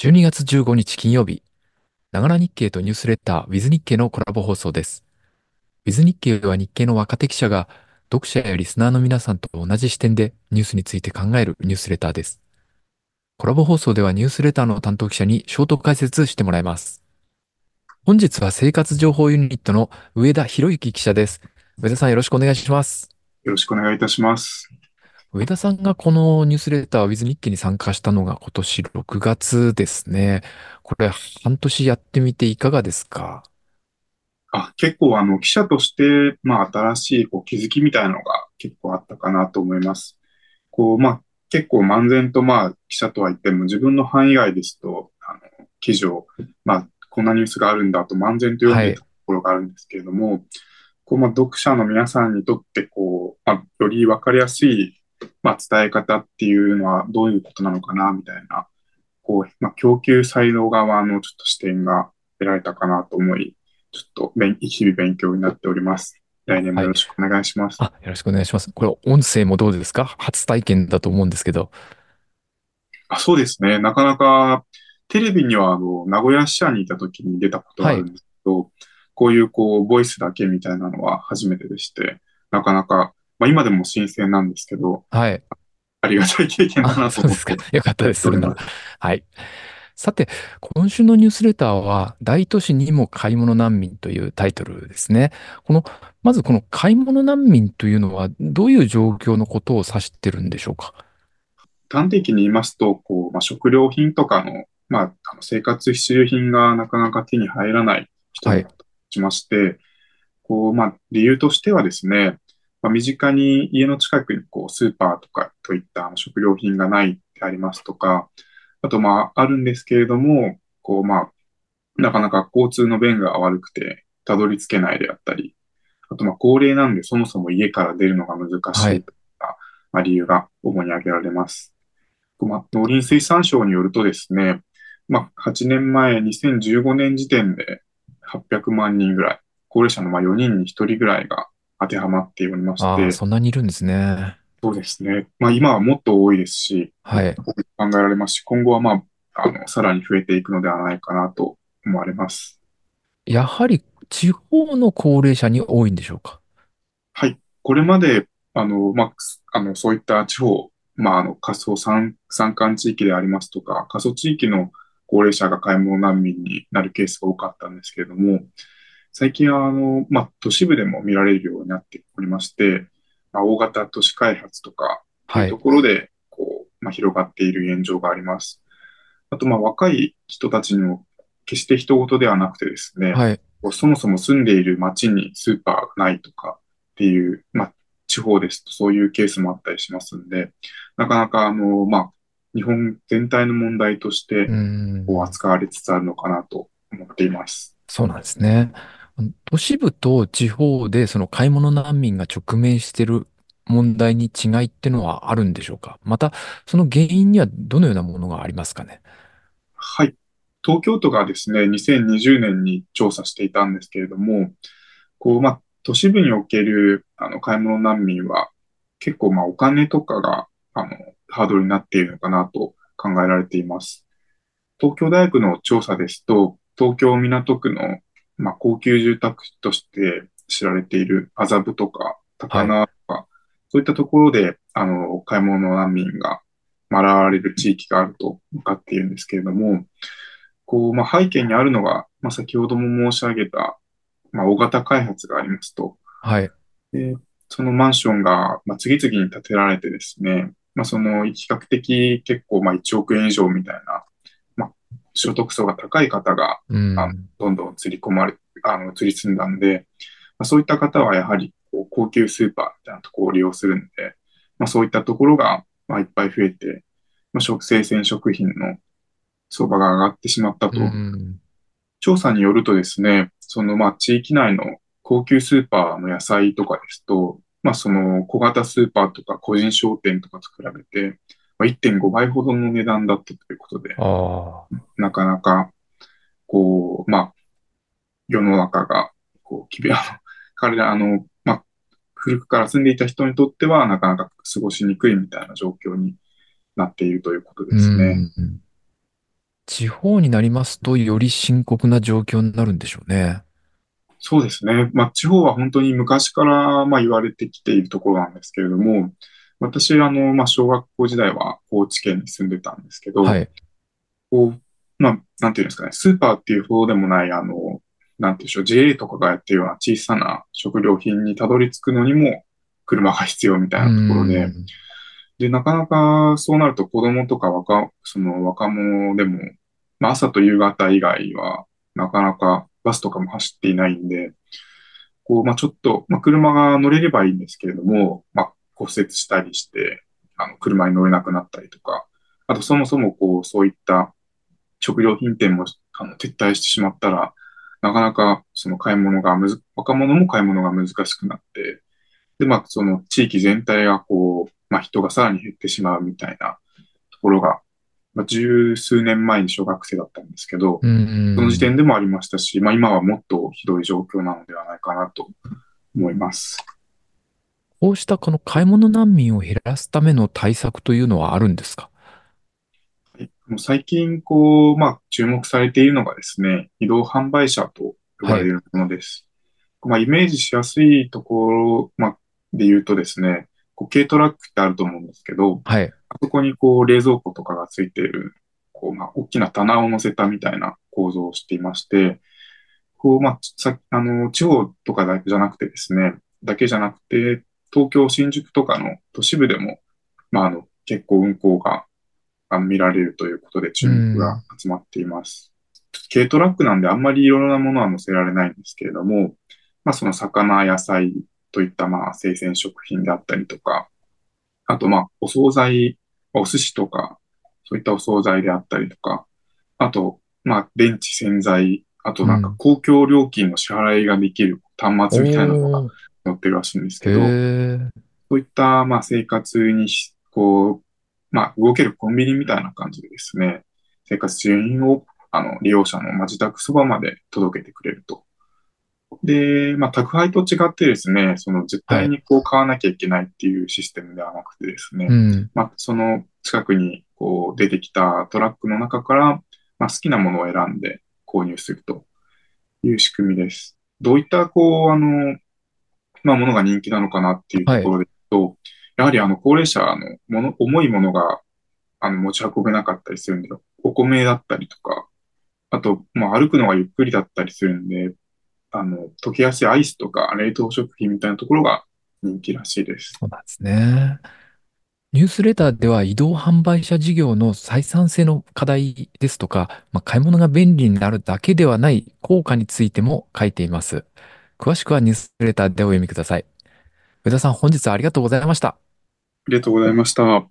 12月15日金曜日、ながら日経とニュースレッター With 日経のコラボ放送です。With 日経は日経の若手記者が読者やリスナーの皆さんと同じ視点でニュースについて考えるニュースレターです。コラボ放送ではニュースレターの担当記者にショート解説してもらいます。本日は生活情報ユニットの上田博之記者です。上田さんよろしくお願いします。よろしくお願いいたします。上田さんがこのニュースレター With 日経に参加したのが今年6月ですね。これ半年やってみていかがですか？あ、結構あの、記者として、まあ、新しいこう気づきみたいなのが結構あったかなと思います。こう、まあ、結構漫然とまあ、記者とは言っても自分の範囲外ですと、あの、記事を、まあ、こんなニュースがあるんだと漫然と読んでいたところがあるんですけれども、こう、まあ、読者の皆さんにとって、こう、まあ、よりわかりやすい、まあ、伝え方っていうのはどういうことなのかな、みたいな、こう、まあ、供給サイド側のちょっと視点が得られたかなと思い、ちょっと勉日々勉強になっております。来年もよろしくお願いします。あ、よろしくお願いします。これ音声もどうですか？初体験だと思うんですけど。あ、そうですね。なかなか、テレビには、あの、名古屋支社にいた時に出たことがあるんですけど、こういう、こう、ボイスだけみたいなのは初めてでして、なかなか、まあ今でも新鮮なんですけど、はい。ありがたい経験だあ、なと思ってそうですか。よかったです。それなら。はい。さて、今週のニュースレターは、大都市にも買い物難民というタイトルですね。この、まずこの買い物難民というのは、どういう状況のことを指してるんでしょうか？端的に言いますと、こう、まあ、食料品とかの、まあ、あの生活必需品がなかなか手に入らない人はいにしまして、こう、まあ、理由としてはですね、まあ、身近に家の近くにこうスーパーとかといった食料品がないでありますとか、あと、まあ、あるんですけれども、こう、まあ、なかなか交通の便が悪くて、たどり着けないであったり、あと、まあ、高齢なんでそもそも家から出るのが難しはいいといった、まあ、理由が主に挙げられます。まあ、農林水産省によるとですね、まあ、8年前、2015年時点で800万人ぐらい、高齢者のまあ4人に1人ぐらいが当てはまっておりましてああ、、そんなにいるんですね。そうですね。まあ、今はもっと多いですし、はい。考えられますし、今後はまあ、あの、さらに増えていくのではないかなと思われます。やはり地方の高齢者に多いんでしょうか？はい。これまで、あの、まあ、あの、そういった地方、まあ、あの、過疎山、山間地域でありますとか、過疎地域の高齢者が買い物難民になるケースが多かったんですけれども、最近は、あの、まあ、都市部でも見られるようになっておりまして、まあ、大型都市開発とか、とはいと。ころで、こう、まあ、広がっている現状があります。あと、まあ、若い人たちにも、決して人事ではなくてですね、はい。そもそも住んでいる町にスーパーがないとかっていう、まあ、地方ですとそういうケースもあったりしますんで、なかなか、あの、まあ、日本全体の問題として扱われつつあるのかなと思っています。そうなんですね。都市部と地方でその買い物難民が直面している問題に違いっていうのはあるんでしょうか？また、その原因にはどのようなものがありますかね？はい。東京都がですね、2020年に調査していたんですけれども、こう、まあ、都市部における、あの、買い物難民は、結構、まあ、お金とかが、あの、ハードルになっているのかなと考えられています。東京大学の調査ですと、東京港区の、まあ、高級住宅地として知られている麻布とか高輪とか、そういったところで、あの、買い物難民が、まあ、現れる地域があると分かっているんですけれども、こう、まあ、背景にあるのが、まあ、先ほども申し上げた、まあ、大型開発がありますと、はい。で、そのマンションが、まあ、次々に建てられてですね、まあ、その比較的結構、まあ、1億円以上みたいな、まあ、所得層が高い方がうん。あどんどん移り込まれ、あの、移り住んだんで、まあ、そういった方はやはりこう高級スーパーみたいなところを利用するんで、まあ、そういったところが、まあ、いっぱい増えて、まあ、食生鮮食品の相場が上がってしまったと。うん。調査によるとですね、そのまあ地域内の高級スーパーの野菜とかですと、まあその小型スーパーとか個人商店とかと比べて、まあ、1.5倍ほどの値段だったということで。なかなか、こう、まあ、世の中が、こう、あの、彼ら、あの、まあ、古くから住んでいた人にとっては、なかなか過ごしにくいみたいな状況になっているということですね。うん地方になりますと、より深刻な状況になるんでしょうね。そうですね。まあ、地方は本当に昔から、まあ、言われてきているところなんですけれども、私、あの、まあ、小学校時代は高知県に住んでたんですけど、はい。こう、まあ、なんていうんですかね、スーパーっていうほどでもない、あの、なんていうんでしょう、JA とかがやってるような小さな食料品にたどり着くのにも車が必要みたいなところで、ん。で、なかなかそうなると子供とか若、その若者でも、まあ、朝と夕方以外はなかなかバスとかも走っていないんで、こう、まあ、ちょっと、まあ、車が乗れればいいんですけれども、まあ、骨折したりして、あの、車に乗れなくなったりとか、あとそもそもこう、そういった食料品店もあの撤退してしまったら、なかなかその買い物がむず、若者も買い物が難しくなって、で、まあ、その地域全体がこう、まあ、人がさらに減ってしまうみたいなところが、まあ、十数年前に小学生だったんですけど、うーその時ん。点でもありましたし、まあ、今はもっとひどい状況なのではないかなと思います。こうしたこの買い物難民を減らすための対策というのはあるんですか？はいもう最近、こう、まあ、注目されているのがですね、移動販売車と呼はい。ばれるものです。まあ、イメージしやすいところ、まあ、で言うとですね、こう軽トラックってあると思うんですけど、はい。あそこにこう冷蔵庫とかがついている、こう、まあ、大きな棚を乗せたみたいな構造をしていまして、こう、まあ、さ、あの、地方とかだけじゃなくてですね、だけじゃなくて、東京、新宿とかの都市部でも、まあ、あの、結構運行が見られるということで注目がん。集まっています。軽トラックなんであんまりいろいろなものは載せられないんですけれども、まあその魚、野菜といったまあ生鮮食品であったりとか、あとまあお惣菜、お寿司とか、そういったお惣菜であったりとか、あとまあ電池洗剤、あとなんかうん。公共料金の支払いができる端末みたいなのが。載ってるらしいんですへけど、え。そういったまあ生活にしこう、まあ動けるコンビニみたいな感じでですね、生活支援品をあの利用者のまあ自宅そばまで届けてくれると。で、まあ、宅配と違ってですね、その絶はい。対にこう買わなきゃいけないっていうシステムではなくてですね、うん。まあ、その近くにこう出てきたトラックの中から、まあ、好きなものを選んで購入するという仕組みです。どういったこう、あの、まあ、ものが人気なのかなっていうとはい。ころで言うと、やはりあの高齢者のもの、重いものがあの持ち運べなかったりするんで、お米だったりとか、あと、まあ、歩くのがゆっくりだったりするんで、あの、溶けやすいアイスとか冷凍食品みたいなところが人気らしいです。そうなんですね。ニュースレターでは移動販売車事業の採算性の課題ですとか、まあ、買い物が便利になるだけではない効果についても書いています。詳しくはニュースレターでお読みください。上田さん、本日はありがとうございました。ありがとうございました。